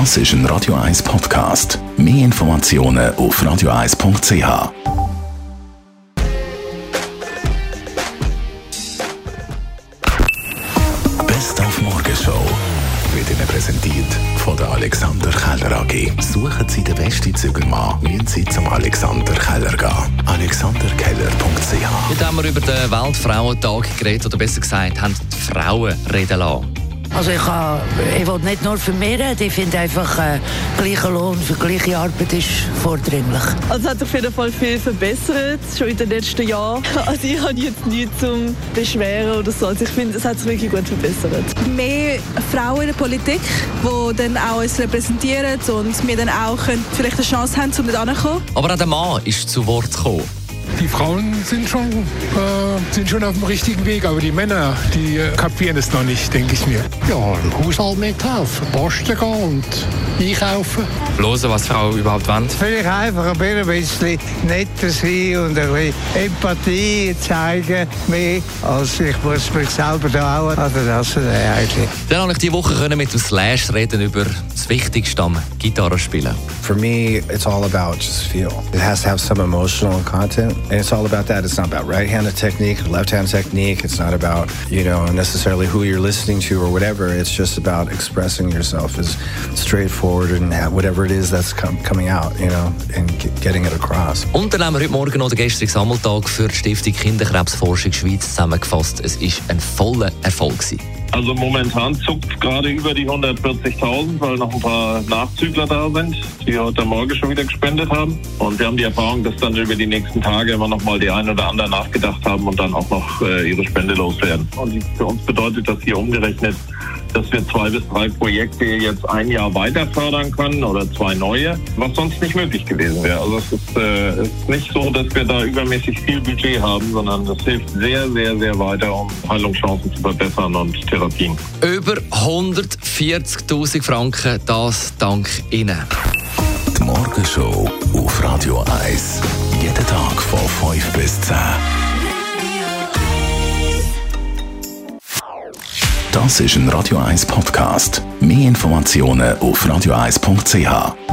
Das ist ein Radio 1 Podcast. Mehr Informationen auf radio1.ch. Best auf Morgenshow wird Ihnen präsentiert von der Alexander Keller AG. Suchen Sie den besten Zügelmann, müssen Sie zum Alexander Keller gehen. alexanderkeller.ch Heute haben wir über den Weltfrauentag geredet, oder besser gesagt, haben die Frauen reden lassen. Also ich, kann, ich will nicht nur reden, ich finde einfach, äh, gleicher Lohn für gleiche Arbeit ist vordringlich. Also es hat sich auf jeden Fall viel verbessert, schon in den letzten Jahren. Also ich habe jetzt nichts zum Beschweren oder so. Also ich finde, es hat sich wirklich gut verbessert. mehr Frauen in der Politik, die dann auch uns repräsentieren und wir dann auch können vielleicht eine Chance haben, um dort. Aber auch der Mann ist zu Wort gekommen. Die Frauen sind schon, äh, sind schon auf dem richtigen Weg, aber die Männer, die äh, kapieren es noch nicht, denke ich mir. Ja, im Haushalt mithelfen, posten gehen und einkaufen. hören, was Frauen überhaupt wollen. Vielleicht einfach ein bisschen netter sein und ein bisschen Empathie zeigen, mehr als ich muss mich selber da auch an der Nase nehmen, eigentlich. Dann habe ich diese Woche können mit dem Slash reden über das Wichtigste am Gitarrespielen. For me, it's all about just feel. It has to have some emotional content, and it's all about that. It's not about right-handed technique, left-hand technique. It's not about you know necessarily who you're listening to or whatever. It's just about expressing yourself as straightforward and whatever it is that's com- coming out, you know, and getting it across. Und dann haben wir heute Morgen noch den Sammeltag für die Stiftung Kinderkrebsforschung Schweiz zusammengefasst. Es ist ein voller Erfolg. Gewesen. Also momentan zuckt gerade über die 140.000, weil noch ein paar Nachzügler da sind, die heute Morgen schon wieder gespendet haben. Und wir haben die Erfahrung, dass dann über die nächsten Tage immer noch mal die ein oder anderen nachgedacht haben und dann auch noch äh, ihre Spende loswerden. Und für uns bedeutet das hier umgerechnet, dass wir zwei bis drei Projekte jetzt ein Jahr weiter fördern können oder zwei neue, was sonst nicht möglich gewesen wäre. Also es ist, äh, ist nicht so, dass wir da übermäßig viel Budget haben, sondern es hilft sehr, sehr, sehr weiter, um Heilungschancen zu verbessern und Therapien. Über 140.000 Franken, das dank Ihnen. Die Morgenshow auf Radio 1. Jeden Tag von 5 bis 10. Das ist ein Radio 1 Podcast. Mehr Informationen auf radio1.ch.